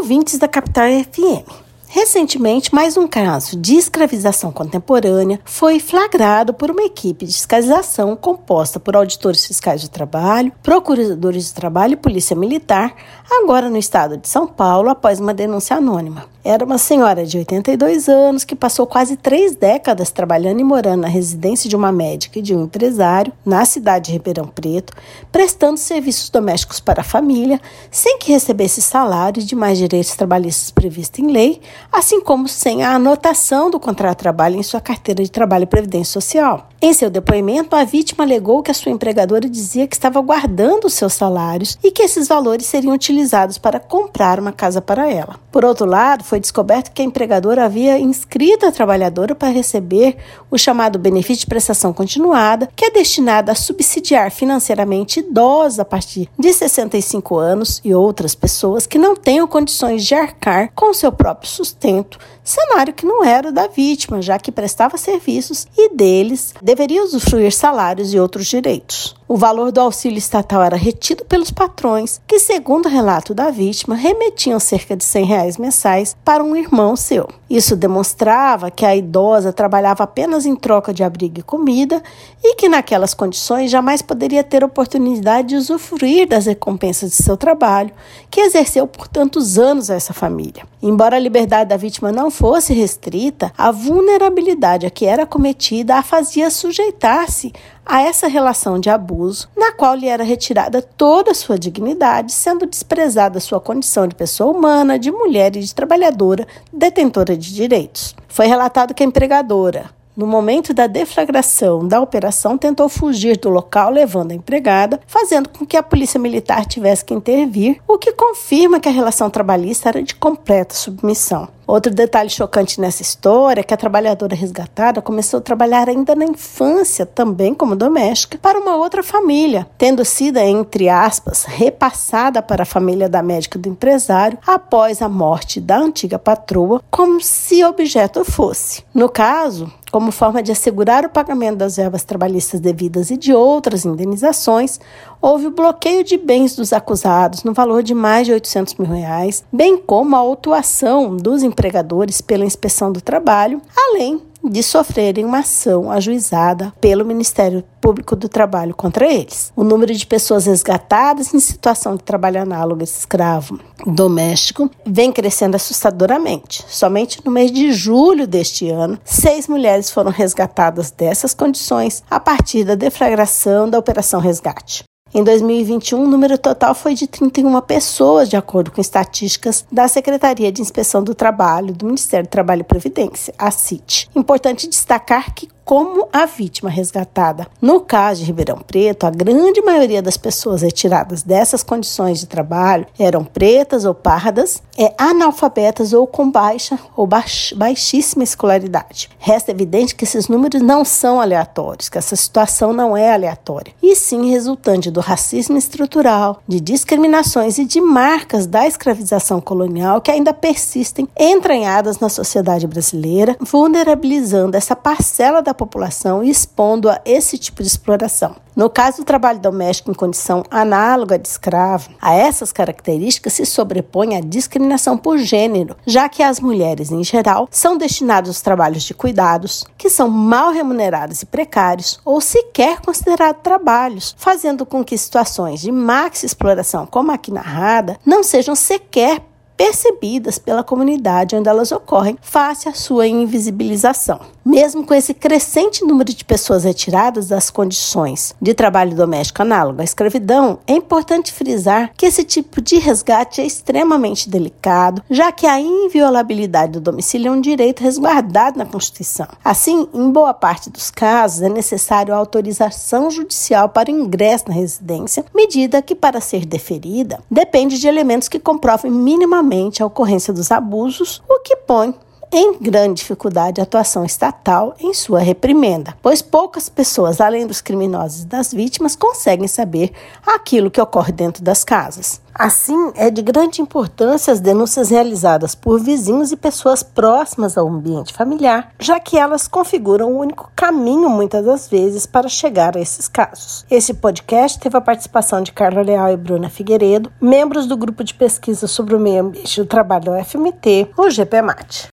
ouvintes da Capital FM. Recentemente, mais um caso de escravização contemporânea foi flagrado por uma equipe de fiscalização composta por auditores fiscais do trabalho, procuradores de trabalho e polícia militar, agora no estado de São Paulo, após uma denúncia anônima. Era uma senhora de 82 anos que passou quase três décadas trabalhando e morando na residência de uma médica e de um empresário na cidade de Ribeirão Preto, prestando serviços domésticos para a família, sem que recebesse salário e demais direitos trabalhistas previstos em lei, assim como sem a anotação do contrato de trabalho em sua carteira de trabalho e previdência social. Em seu depoimento, a vítima alegou que a sua empregadora dizia que estava guardando os seus salários e que esses valores seriam utilizados para comprar uma casa para ela. Por outro lado, foi descoberto que a empregadora havia inscrito a trabalhadora para receber o chamado benefício de prestação continuada, que é destinado a subsidiar financeiramente idosos a partir de 65 anos e outras pessoas que não tenham condições de arcar com seu próprio sustento, cenário que não era da vítima, já que prestava serviços e deles deveria usufruir salários e outros direitos. O valor do auxílio estatal era retido pelos patrões, que, segundo o relato da vítima, remetiam cerca de 100 reais mensais para um irmão seu. Isso demonstrava que a idosa trabalhava apenas em troca de abrigo e comida e que, naquelas condições, jamais poderia ter oportunidade de usufruir das recompensas de seu trabalho, que exerceu por tantos anos a essa família. Embora a liberdade da vítima não fosse restrita, a vulnerabilidade a que era cometida a fazia sujeitar-se a essa relação de abuso, na qual lhe era retirada toda a sua dignidade, sendo desprezada sua condição de pessoa humana, de mulher e de trabalhadora detentora de direitos. Foi relatado que a empregadora, no momento da deflagração da operação, tentou fugir do local levando a empregada, fazendo com que a polícia militar tivesse que intervir, o que confirma que a relação trabalhista era de completa submissão. Outro detalhe chocante nessa história é que a trabalhadora resgatada começou a trabalhar ainda na infância, também como doméstica, para uma outra família, tendo sido, entre aspas, repassada para a família da médica do empresário após a morte da antiga patroa, como se objeto fosse. No caso, como forma de assegurar o pagamento das verbas trabalhistas devidas e de outras indenizações, houve o bloqueio de bens dos acusados no valor de mais de 800 mil reais, bem como a autuação dos empregadores pela inspeção do trabalho, além de sofrerem uma ação ajuizada pelo Ministério Público do Trabalho contra eles. O número de pessoas resgatadas em situação de trabalho análogo a escravo doméstico vem crescendo assustadoramente. Somente no mês de julho deste ano, seis mulheres foram resgatadas dessas condições a partir da deflagração da Operação Resgate. Em 2021, o número total foi de 31 pessoas, de acordo com estatísticas da Secretaria de Inspeção do Trabalho do Ministério do Trabalho e Previdência, a CIT. Importante destacar que como a vítima resgatada. No caso de Ribeirão Preto, a grande maioria das pessoas retiradas dessas condições de trabalho eram pretas ou pardas, é, analfabetas ou com baixa ou baix, baixíssima escolaridade. Resta evidente que esses números não são aleatórios, que essa situação não é aleatória, e sim resultante do racismo estrutural, de discriminações e de marcas da escravização colonial que ainda persistem entranhadas na sociedade brasileira, vulnerabilizando essa parcela da população e expondo a esse tipo de exploração. No caso do trabalho doméstico em condição análoga de escravo, a essas características se sobrepõe a discriminação por gênero, já que as mulheres, em geral, são destinadas aos trabalhos de cuidados, que são mal remunerados e precários, ou sequer considerados trabalhos, fazendo com que situações de maxi exploração, como aqui narrada, não sejam sequer percebidas pela comunidade onde elas ocorrem, face à sua invisibilização. Mesmo com esse crescente número de pessoas retiradas das condições de trabalho doméstico análogo à escravidão, é importante frisar que esse tipo de resgate é extremamente delicado, já que a inviolabilidade do domicílio é um direito resguardado na Constituição. Assim, em boa parte dos casos, é necessário autorização judicial para o ingresso na residência, medida que, para ser deferida, depende de elementos que comprovem minimamente a ocorrência dos abusos, o que põe em grande dificuldade a atuação estatal em sua reprimenda, pois poucas pessoas, além dos criminosos e das vítimas, conseguem saber aquilo que ocorre dentro das casas. Assim, é de grande importância as denúncias realizadas por vizinhos e pessoas próximas ao ambiente familiar, já que elas configuram o único caminho, muitas das vezes, para chegar a esses casos. Esse podcast teve a participação de Carla Leal e Bruna Figueiredo, membros do grupo de pesquisa sobre o meio ambiente do trabalho do FMT, o GPMAT.